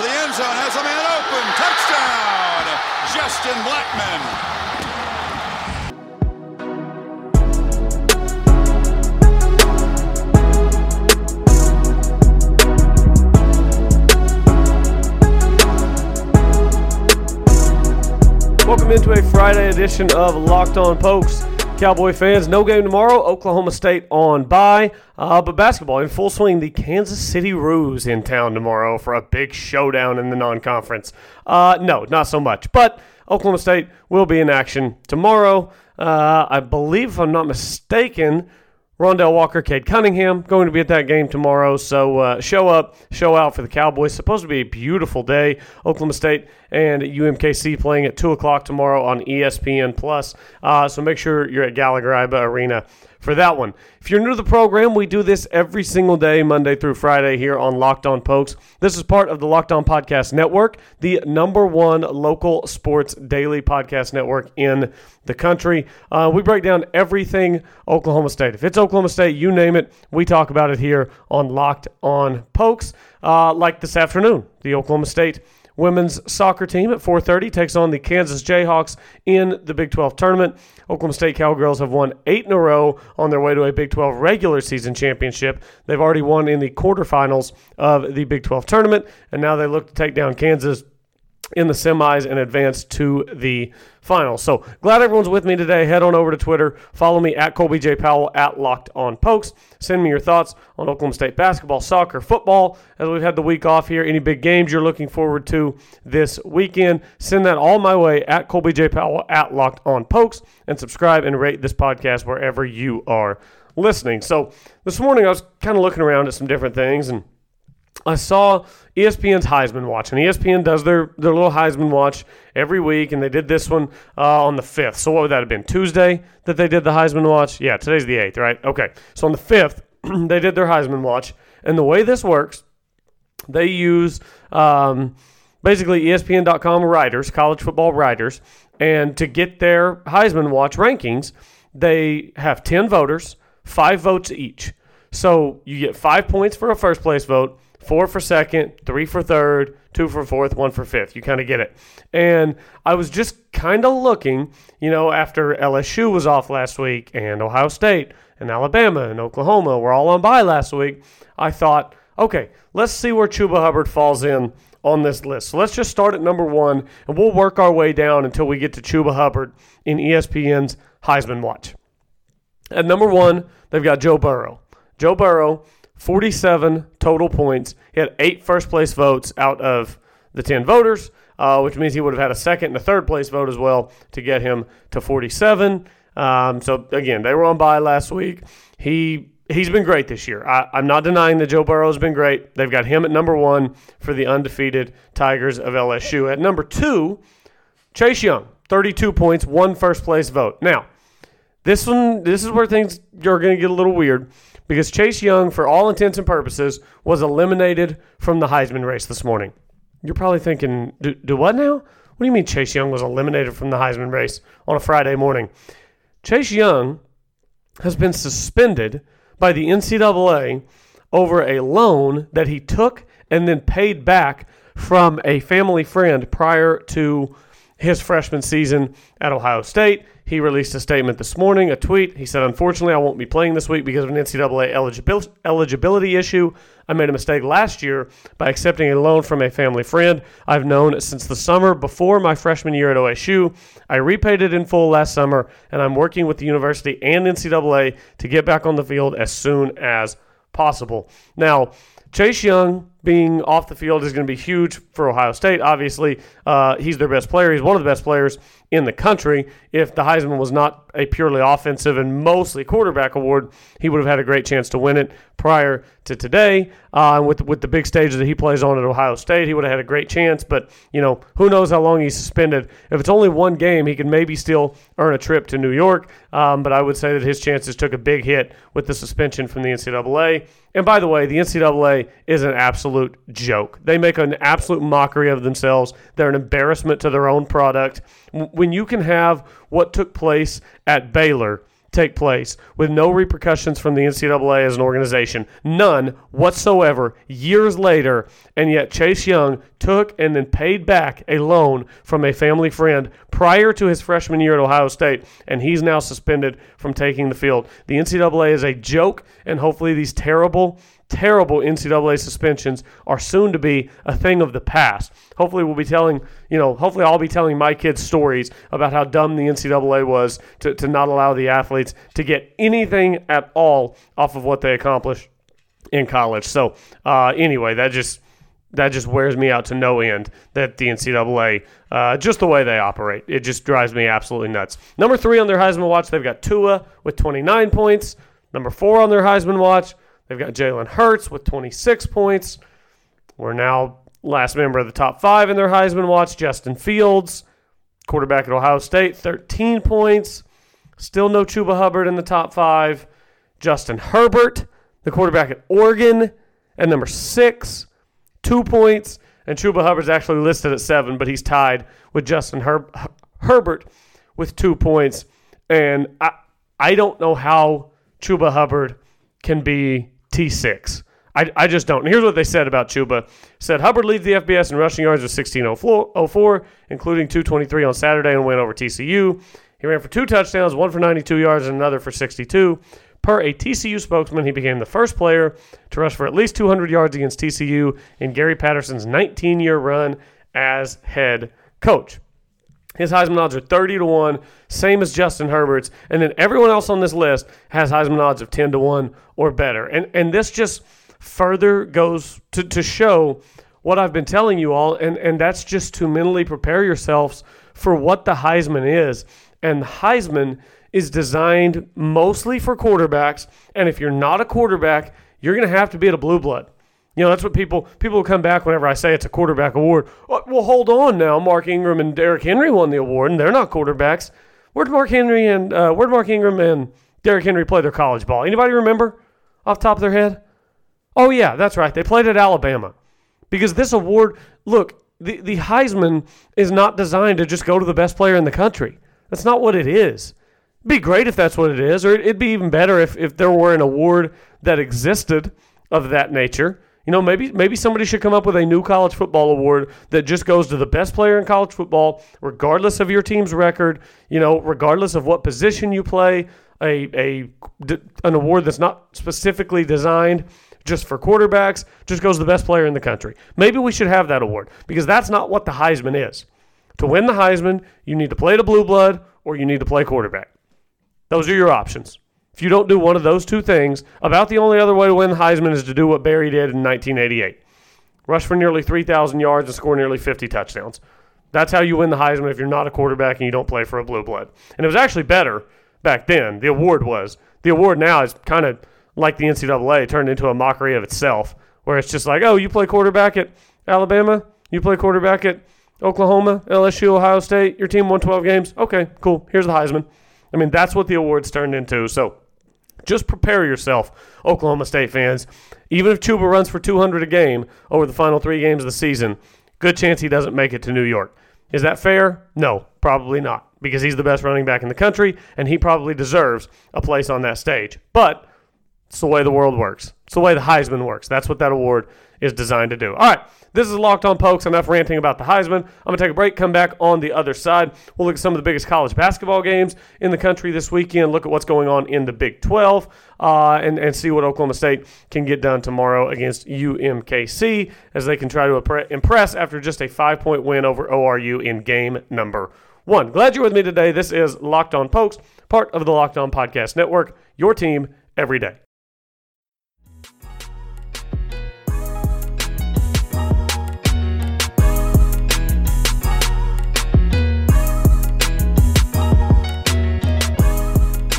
the end zone, has a man open. Touchdown, Justin Blackmon. Welcome into a Friday edition of Locked On Pokes. Cowboy fans, no game tomorrow. Oklahoma State on bye, uh, but basketball in full swing. The Kansas City Roos in town tomorrow for a big showdown in the non-conference. Uh, no, not so much, but Oklahoma State will be in action tomorrow. Uh, I believe, if I'm not mistaken, Rondel Walker, Cade Cunningham going to be at that game tomorrow. So uh, show up, show out for the Cowboys. Supposed to be a beautiful day. Oklahoma State and UMKC playing at two o'clock tomorrow on ESPN Plus. Uh, so make sure you're at Gallagher Iba Arena for that one. If you're new to the program, we do this every single day, Monday through Friday, here on Locked On Pokes. This is part of the Locked On Podcast Network, the number one local sports daily podcast network in the country. Uh, we break down everything Oklahoma State. If it's Oklahoma State, you name it, we talk about it here on Locked On Pokes. Uh, like this afternoon, the Oklahoma State women's soccer team at 4:30 takes on the Kansas Jayhawks in the Big 12 tournament. Oklahoma State Cowgirls have won 8 in a row on their way to a Big 12 regular season championship. They've already won in the quarterfinals of the Big 12 tournament and now they look to take down Kansas in the semis and advance to the finals. So glad everyone's with me today. Head on over to Twitter. Follow me at Colby J. Powell at Locked On Pokes. Send me your thoughts on Oklahoma State basketball, soccer, football. As we've had the week off here, any big games you're looking forward to this weekend, send that all my way at Colby J. Powell at Locked On Pokes and subscribe and rate this podcast wherever you are listening. So this morning I was kind of looking around at some different things and I saw ESPN's Heisman Watch, and ESPN does their, their little Heisman Watch every week, and they did this one uh, on the 5th. So, what would that have been? Tuesday that they did the Heisman Watch? Yeah, today's the 8th, right? Okay. So, on the 5th, they did their Heisman Watch, and the way this works, they use um, basically ESPN.com writers, college football writers, and to get their Heisman Watch rankings, they have 10 voters, five votes each. So, you get five points for a first place vote four for second, three for third, two for fourth, one for fifth. You kind of get it. And I was just kind of looking, you know, after LSU was off last week and Ohio State and Alabama and Oklahoma were all on bye last week, I thought, okay, let's see where Chuba Hubbard falls in on this list. So let's just start at number one and we'll work our way down until we get to Chuba Hubbard in ESPN's Heisman Watch. At number one, they've got Joe Burrow. Joe Burrow 47 total points. He had eight first place votes out of the 10 voters, uh, which means he would have had a second and a third place vote as well to get him to 47. Um, so again, they were on by last week. He he's been great this year. I, am not denying that Joe Burrow's been great. They've got him at number one for the undefeated Tigers of LSU. At number two, Chase Young, 32 points, one first place vote. Now, this one, this is where things are going to get a little weird because Chase Young, for all intents and purposes, was eliminated from the Heisman race this morning. You're probably thinking, do, do what now? What do you mean Chase Young was eliminated from the Heisman race on a Friday morning? Chase Young has been suspended by the NCAA over a loan that he took and then paid back from a family friend prior to his freshman season at Ohio State. He released a statement this morning, a tweet. He said, Unfortunately, I won't be playing this week because of an NCAA eligibil- eligibility issue. I made a mistake last year by accepting a loan from a family friend I've known since the summer before my freshman year at OSU. I repaid it in full last summer, and I'm working with the university and NCAA to get back on the field as soon as possible. Now, Chase Young being off the field is going to be huge for Ohio State. Obviously, uh, he's their best player. He's one of the best players in the country. If the Heisman was not a purely offensive and mostly quarterback award, he would have had a great chance to win it prior to today. Uh, with with the big stage that he plays on at Ohio State, he would have had a great chance. But you know, who knows how long he's suspended? If it's only one game, he can maybe still earn a trip to New York. Um, but I would say that his chances took a big hit with the suspension from the NCAA. And by the way, the NCAA is an absolute joke. They make an absolute mockery of themselves. They're an embarrassment to their own product. When you can have what took place at Baylor take place with no repercussions from the NCAA as an organization, none whatsoever, years later, and yet Chase Young took and then paid back a loan from a family friend prior to his freshman year at Ohio State, and he's now suspended from taking the field. The NCAA is a joke, and hopefully these terrible terrible NCAA suspensions are soon to be a thing of the past. Hopefully, we'll be telling, you know, hopefully I'll be telling my kids stories about how dumb the NCAA was to, to not allow the athletes to get anything at all off of what they accomplish in college. So, uh, anyway, that just that just wears me out to no end that the NCAA, uh, just the way they operate, it just drives me absolutely nuts. Number three on their Heisman watch, they've got Tua with 29 points. Number four on their Heisman watch, They've got Jalen Hurts with 26 points. We're now last member of the top five in their Heisman watch, Justin Fields, quarterback at Ohio State, 13 points. Still no Chuba Hubbard in the top five. Justin Herbert, the quarterback at Oregon, at number six, two points. And Chuba Hubbard's actually listed at seven, but he's tied with Justin Her- Herbert with two points. And I, I don't know how Chuba Hubbard can be T6. I, I just don't. And here's what they said about Chuba. Said Hubbard leads the FBS in rushing yards with 1604, including 223 on Saturday and win over TCU. He ran for two touchdowns, one for 92 yards and another for 62. Per a TCU spokesman, he became the first player to rush for at least 200 yards against TCU in Gary Patterson's 19 year run as head coach. His Heisman odds are 30 to 1, same as Justin Herbert's. And then everyone else on this list has Heisman odds of 10 to 1 or better. And, and this just further goes to, to show what I've been telling you all. And, and that's just to mentally prepare yourselves for what the Heisman is. And the Heisman is designed mostly for quarterbacks. And if you're not a quarterback, you're going to have to be at a blue blood. You know, that's what people people will come back whenever I say it's a quarterback award. Well, hold on now. Mark Ingram and Derrick Henry won the award, and they're not quarterbacks. Where'd Mark Henry and uh, where'd Mark Ingram and Derrick Henry play their college ball? Anybody remember off top of their head? Oh yeah, that's right. They played at Alabama. Because this award, look, the, the Heisman is not designed to just go to the best player in the country. That's not what it is. It'd be great if that's what it is, or it'd be even better if, if there were an award that existed of that nature you know, maybe maybe somebody should come up with a new college football award that just goes to the best player in college football, regardless of your team's record. You know, regardless of what position you play. A a an award that's not specifically designed just for quarterbacks, just goes to the best player in the country. Maybe we should have that award because that's not what the Heisman is. To win the Heisman, you need to play the blue blood or you need to play quarterback. Those are your options. If you don't do one of those two things, about the only other way to win the Heisman is to do what Barry did in 1988 rush for nearly 3,000 yards and score nearly 50 touchdowns. That's how you win the Heisman if you're not a quarterback and you don't play for a blue blood. And it was actually better back then. The award was. The award now is kind of like the NCAA turned into a mockery of itself, where it's just like, oh, you play quarterback at Alabama, you play quarterback at Oklahoma, LSU, Ohio State, your team won 12 games. Okay, cool. Here's the Heisman. I mean, that's what the awards turned into. So just prepare yourself, Oklahoma State fans. Even if Chuba runs for 200 a game over the final three games of the season, good chance he doesn't make it to New York. Is that fair? No, probably not, because he's the best running back in the country, and he probably deserves a place on that stage. But it's the way the world works. It's the way the Heisman works. That's what that award is designed to do. All right, this is Locked On Pokes. Enough ranting about the Heisman. I'm going to take a break, come back on the other side. We'll look at some of the biggest college basketball games in the country this weekend, look at what's going on in the Big 12, uh, and, and see what Oklahoma State can get done tomorrow against UMKC as they can try to impress after just a five point win over ORU in game number one. Glad you're with me today. This is Locked On Pokes, part of the Locked On Podcast Network, your team every day.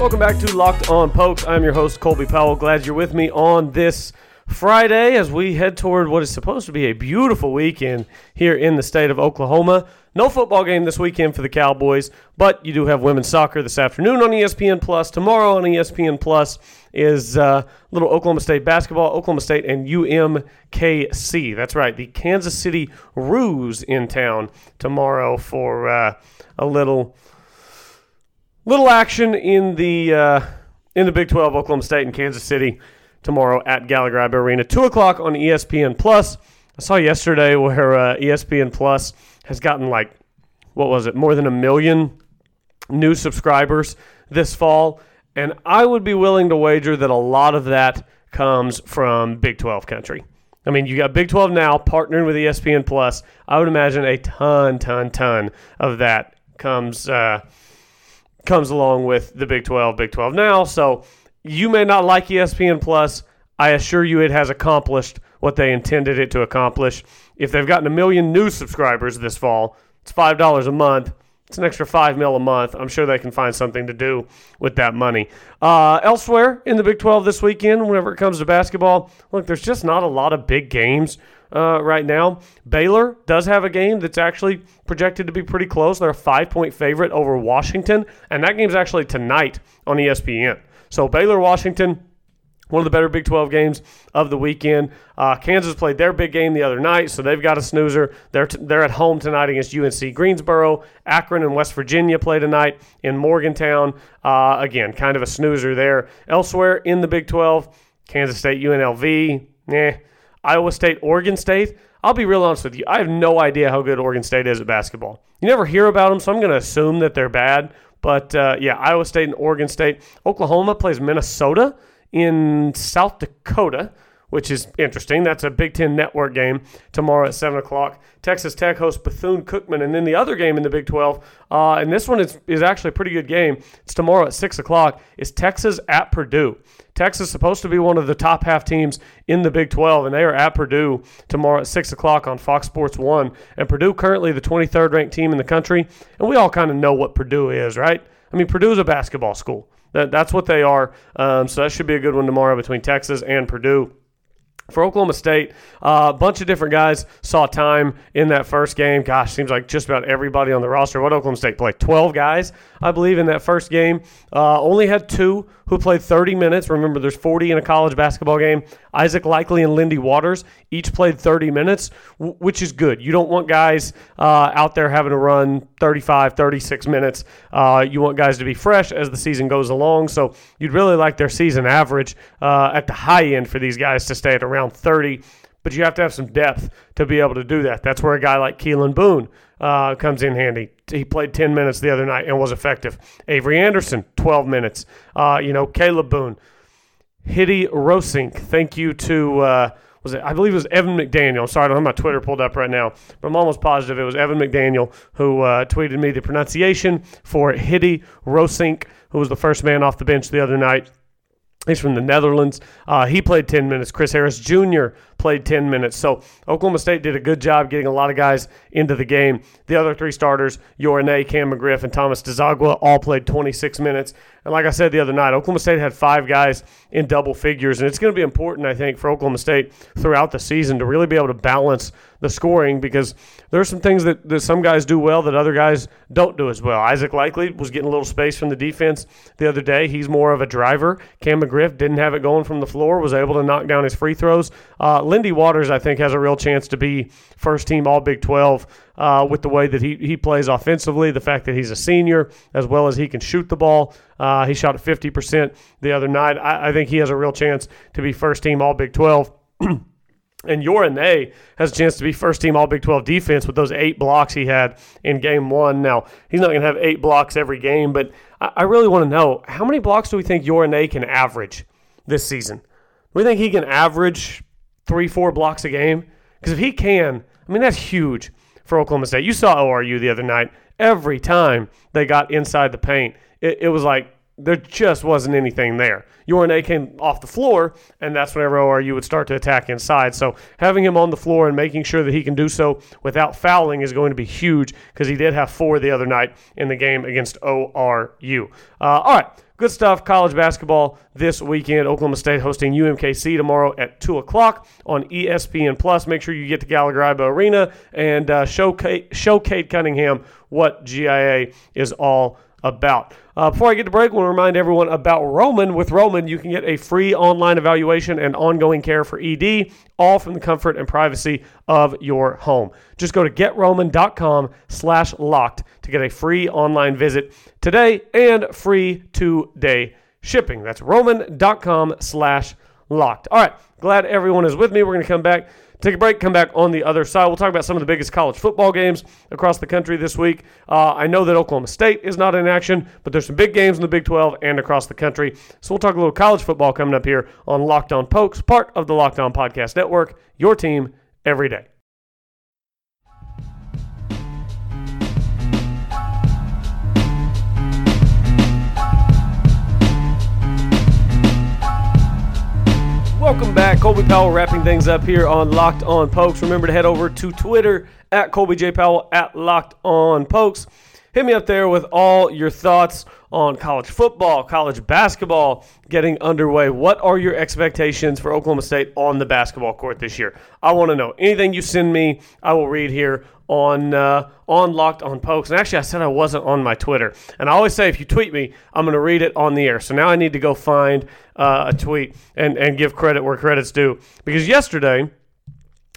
Welcome back to Locked On Pokes. I'm your host, Colby Powell. Glad you're with me on this Friday as we head toward what is supposed to be a beautiful weekend here in the state of Oklahoma. No football game this weekend for the Cowboys, but you do have women's soccer this afternoon on ESPN Plus. Tomorrow on ESPN Plus is uh, little Oklahoma State basketball, Oklahoma State and UMKC. That's right, the Kansas City Roos. in town tomorrow for uh, a little. Little action in the uh, in the Big 12, Oklahoma State and Kansas City tomorrow at Gallagher Arena, two o'clock on ESPN Plus. I saw yesterday where uh, ESPN Plus has gotten like what was it, more than a million new subscribers this fall, and I would be willing to wager that a lot of that comes from Big 12 country. I mean, you got Big 12 now partnering with ESPN Plus. I would imagine a ton, ton, ton of that comes uh, comes along with the Big 12, Big 12 now. So you may not like ESPN Plus. I assure you, it has accomplished what they intended it to accomplish. If they've gotten a million new subscribers this fall, it's five dollars a month. It's an extra five mil a month. I'm sure they can find something to do with that money. Uh, elsewhere in the Big 12 this weekend, whenever it comes to basketball, look, there's just not a lot of big games uh, right now. Baylor does have a game that's actually projected to be pretty close. They're a five point favorite over Washington, and that game's actually tonight on ESPN. So Baylor, Washington, one of the better Big 12 games of the weekend. Uh, Kansas played their big game the other night, so they've got a snoozer. They're, t- they're at home tonight against UNC Greensboro. Akron and West Virginia play tonight in Morgantown. Uh, again, kind of a snoozer there. Elsewhere in the Big 12, Kansas State, UNLV, eh. Iowa State, Oregon State. I'll be real honest with you. I have no idea how good Oregon State is at basketball. You never hear about them, so I'm going to assume that they're bad. But uh, yeah, Iowa State and Oregon State. Oklahoma plays Minnesota in South Dakota, which is interesting. That's a Big Ten Network game tomorrow at 7 o'clock. Texas Tech hosts Bethune Cookman. And then the other game in the Big 12, uh, and this one is, is actually a pretty good game. It's tomorrow at 6 o'clock, is Texas at Purdue. Texas is supposed to be one of the top half teams in the Big 12, and they are at Purdue tomorrow at 6 o'clock on Fox Sports 1. And Purdue currently the 23rd ranked team in the country, and we all kind of know what Purdue is, right? I mean, Purdue is a basketball school. That, that's what they are. Um, so that should be a good one tomorrow between Texas and Purdue. For Oklahoma State, uh, a bunch of different guys saw time in that first game. Gosh, seems like just about everybody on the roster. What Oklahoma State played? 12 guys, I believe, in that first game. Uh, only had two who played 30 minutes. Remember, there's 40 in a college basketball game. Isaac Likekele and Lindy Waters each played 30 minutes, w- which is good. You don't want guys uh, out there having to run 35, 36 minutes. Uh, you want guys to be fresh as the season goes along. So you'd really like their season average uh, at the high end for these guys to stay at around 30 but you have to have some depth to be able to do that. That's where a guy like Keylan Boone uh, comes in handy. He played 10 minutes the other night and was effective. Avery Anderson, 12 minutes. Uh, you know, Kalib Boone. Hidde Roessink, thank you to, uh, was it, I believe it was Evan McDaniel. Sorry, I don't have my Twitter pulled up right now, but I'm almost positive it was Evan McDaniel who uh, tweeted me the pronunciation for Hidde Roessink, who was the first man off the bench the other night. He's from the Netherlands. Uh, he played 10 minutes. Chris Harris Jr. played 10 minutes. So Oklahoma State did a good job getting a lot of guys into the game. The other three starters, Yor Anei, Cam McGriff, and Thomas Dziagwa, all played 26 minutes. And like I said the other night, Oklahoma State had five guys in double figures. And it's going to be important, I think, for Oklahoma State throughout the season to really be able to balance the scoring because there are some things that, that some guys do well that other guys don't do as well. Isaac Likekele was getting a little space from the defense the other day. He's more of a driver. Cam McGriff didn't have it going from the floor, was able to knock down his free throws. Uh, Lindy Waters, I think, has a real chance to be first team All Big 12 uh, with the way that he, he plays offensively, the fact that he's a senior, as well as he can shoot the ball. Uh, he shot 50% the other night. I, I think he has a real chance to be first team All Big 12. And Yor Anei has a chance to be first team All Big 12 defense with those eight blocks he had in game one. Now, he's not going to have eight blocks every game, but I, really want to know how many blocks do we think Yor Anei can average this season? We think he can average three, four blocks a game? Because if he can, I mean, that's huge for Oklahoma State. You saw ORU the other night. Every time they got inside the paint, it, it was like there just wasn't anything there. Yor Anei came off the floor, and that's whenever ORU would start to attack inside. So having him on the floor and making sure that he can do so without fouling is going to be huge because he did have four the other night in the game against ORU. Uh, all right. Good stuff. College basketball this weekend. Oklahoma State hosting UMKC tomorrow at 2 o'clock on ESPN Plus. Make sure you get to Gallagher Iba Arena and uh, show, Kate, show Cade Cunningham what GIA is all about. Uh, before I get to break, I want to remind everyone about Roman. With Roman, you can get a free online evaluation and ongoing care for ED, all from the comfort and privacy of your home. Just go to getroman.com slash locked to get a free online visit today and free two-day shipping. That's roman.com slash locked. All right, glad everyone is with me. We're going to come back Take a break, come back on the other side. We'll talk about some of the biggest college football games across the country this week. Uh, I know that Oklahoma State is not in action, but there's some big games in the Big 12 and across the country. So we'll talk a little college football coming up here on Locked On Pokes, part of the Locked On Podcast Network, your team every day. Welcome back. Colby Powell wrapping things up here on Locked On Pokes. Remember to head over to Twitter at Colby J. Powell at Locked On Pokes. Hit me up there with all your thoughts on college football, college basketball getting underway. What are your expectations for Oklahoma State on the basketball court this year? I want to know. Anything you send me, I will read here on uh, on Locked On Pokes. And actually, I said I wasn't on my Twitter. And I always say if you tweet me, I'm going to read it on the air. So now I need to go find uh, a tweet and, and give credit where credit's due. Because yesterday,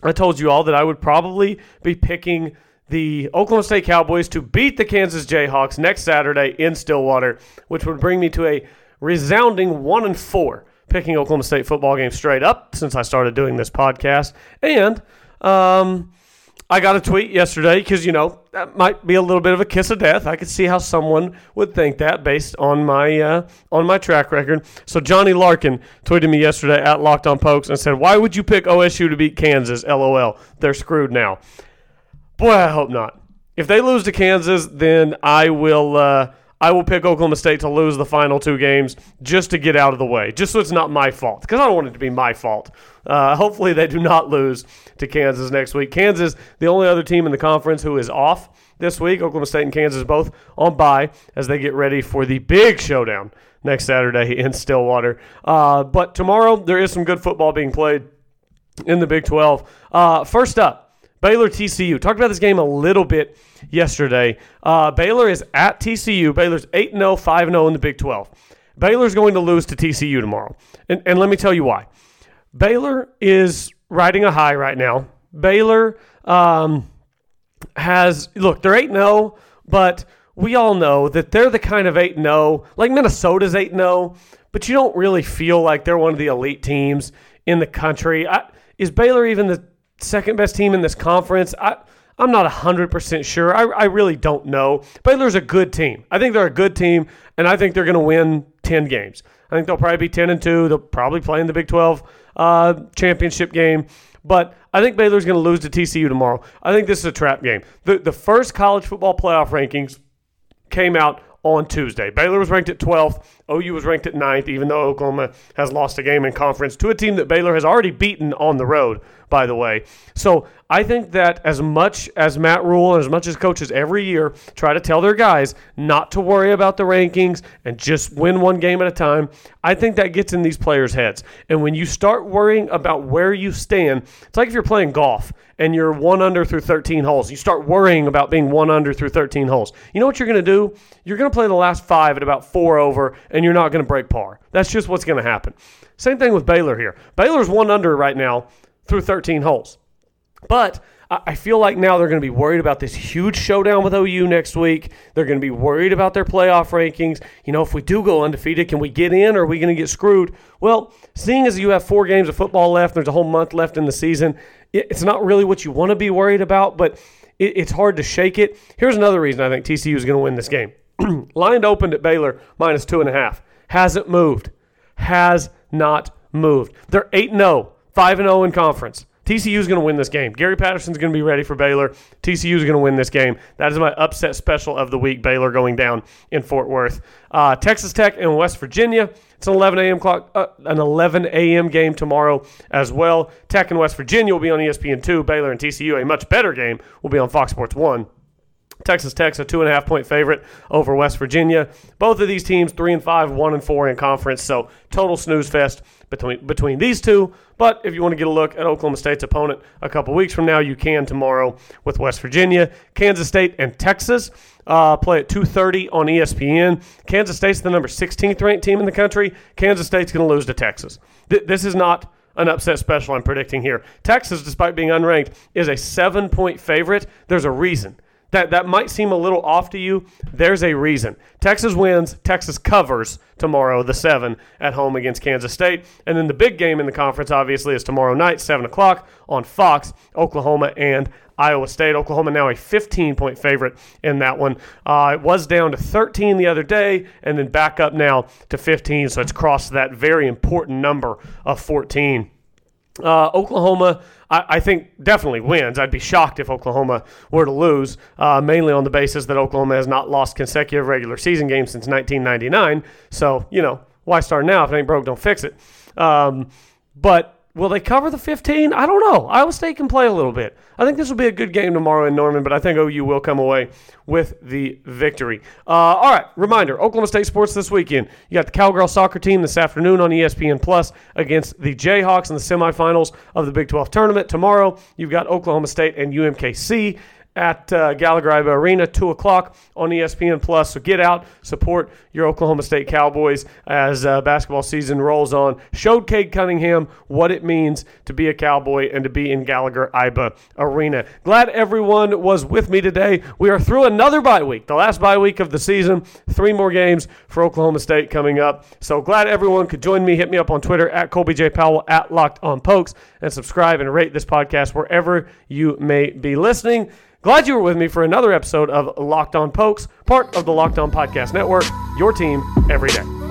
I told you all that I would probably be picking the Oklahoma State Cowboys to beat the Kansas Jayhawks next Saturday in Stillwater, which would bring me to a resounding 1 and 4 picking Oklahoma State football game straight up since I started doing this podcast. And um, I got a tweet yesterday because, you know, that might be a little bit of a kiss of death. I could see how someone would think that based on my uh, on my track record. So Johnny Larkin tweeted me yesterday at Locked On Pokes and said, "Why would you pick OSU to beat Kansas? LOL. They're screwed now." Boy, I hope not. If they lose to Kansas, then I will. Uh, I will pick Oklahoma State to lose the final two games just to get out of the way, just so it's not my fault, because I don't want it to be my fault. Uh, hopefully, they do not lose to Kansas next week. Kansas, the only other team in the conference who is off this week. Oklahoma State and Kansas both on bye as they get ready for the big showdown next Saturday in Stillwater. Uh, but tomorrow, there is some good football being played in the Big 12. Uh, first up, Baylor TCU. Talked about this game a little bit yesterday. Uh, Baylor is at TCU. Baylor's 8 0, 5 0 in the Big 12. Baylor's going to lose to TCU tomorrow. And, and let me tell you why. Baylor is riding a high right now. Baylor um, has, look, they're 8 0, but we all know that they're the kind of 8 0, like Minnesota's 8 0, but you don't really feel like they're one of the elite teams in the country. I, is Baylor even the second best team in this conference? I, I'm not 100% sure. I, I really don't know. Baylor's a good team. I think they're a good team, and I think they're going to win 10 games. I think they'll probably be 10 and 2. They'll probably play in the Big 12 uh, championship game. But I think Baylor's going to lose to TCU tomorrow. I think this is a trap game. The, the first college football playoff rankings came out on Tuesday. Baylor was ranked at 12th. OU was ranked at ninth, even though Oklahoma has lost a game in conference to a team that Baylor has already beaten on the road, by the way. So I think that as much as Matt Rhule and as much as coaches every year try to tell their guys not to worry about the rankings and just win one game at a time, I think that gets in these players' heads. And when you start worrying about where you stand, it's like if you're playing golf and you're one under through 13 holes. You start worrying about being one under through 13 holes. You know what you're going to do? You're going to play the last five at about four over, and you're not going to break par. That's just what's going to happen. Same thing with Baylor here. Baylor's one under right now through 13 holes. But I feel like now they're going to be worried about this huge showdown with OU next week. They're going to be worried about their playoff rankings. You know, if we do go undefeated, can we get in or are we going to get screwed? Well, seeing as you have four games of football left, there's a whole month left in the season, it's not really what you want to be worried about, but it's hard to shake it. Here's another reason I think TCU is going to win this game. Line opened at Baylor minus two and a half. Hasn't moved. Has not moved. They're 8 0, 5 0 in conference. TCU is going to win this game. Gary Patterson's going to be ready for Baylor. TCU is going to win this game. That is my upset special of the week. Baylor going down in Fort Worth. Uh, Texas Tech and West Virginia. It's an 11 a.m. clock, uh, an 11 a.m. game tomorrow as well. Tech and West Virginia will be on ESPN two. Baylor and TCU, a much better game, will be on Fox Sports one. Texas Tech's a two and a half point favorite over West Virginia. Both of these teams three and five, one and four in conference. So total snooze fest between between these two. But if you want to get a look at Oklahoma State's opponent a couple weeks from now, you can tomorrow with West Virginia, Kansas State, and Texas. Uh, play at 2:30 on ESPN. Kansas State's the number 16th ranked team in the country. Kansas State's going to lose to Texas. Th- this is not an upset special I'm predicting here. Texas, despite being unranked, is a seven point favorite. There's a reason. That, that might seem a little off to you. There's a reason. Texas wins. Texas covers tomorrow, the seven at home against Kansas State. And then the big game in the conference, obviously, is tomorrow night, 7 o'clock on Fox, Oklahoma and Iowa State. Oklahoma now a 15 point favorite in that one. Uh, it was down to 13 the other day and then back up now to 15. So it's crossed that very important number of 14. Uh, Oklahoma, I, I, think, definitely wins. I'd be shocked if Oklahoma were to lose, uh, mainly on the basis that Oklahoma has not lost consecutive regular season games since 1999. So, you know, why start now? If it ain't broke, don't fix it. Um, but Will they cover the 15? I don't know. Iowa State can play a little bit. I think this will be a good game tomorrow in Norman, but I think OU will come away with the victory. Uh, all right, reminder Oklahoma State sports this weekend. You got the Cowgirl soccer team this afternoon on ESPN Plus against the Jayhawks in the semifinals of the Big 12 tournament. Tomorrow, you've got Oklahoma State and UMKC at uh, Gallagher Iba Arena, 2 o'clock on ESPN Plus. So get out, support your Oklahoma State Cowboys as uh, basketball season rolls on. Showed Cade Cunningham what it means to be a Cowboy and to be in Gallagher Iba Arena. Glad everyone was with me today. We are through another bye week, the last bye week of the season. Three more games for Oklahoma State coming up. So glad everyone could join me. Hit me up on Twitter at Colby J. Powell at Locked on Pokes and subscribe and rate this podcast wherever you may be listening. Glad you were with me for another episode of Locked On Pokes, part of the Locked On Podcast Network, your team every day.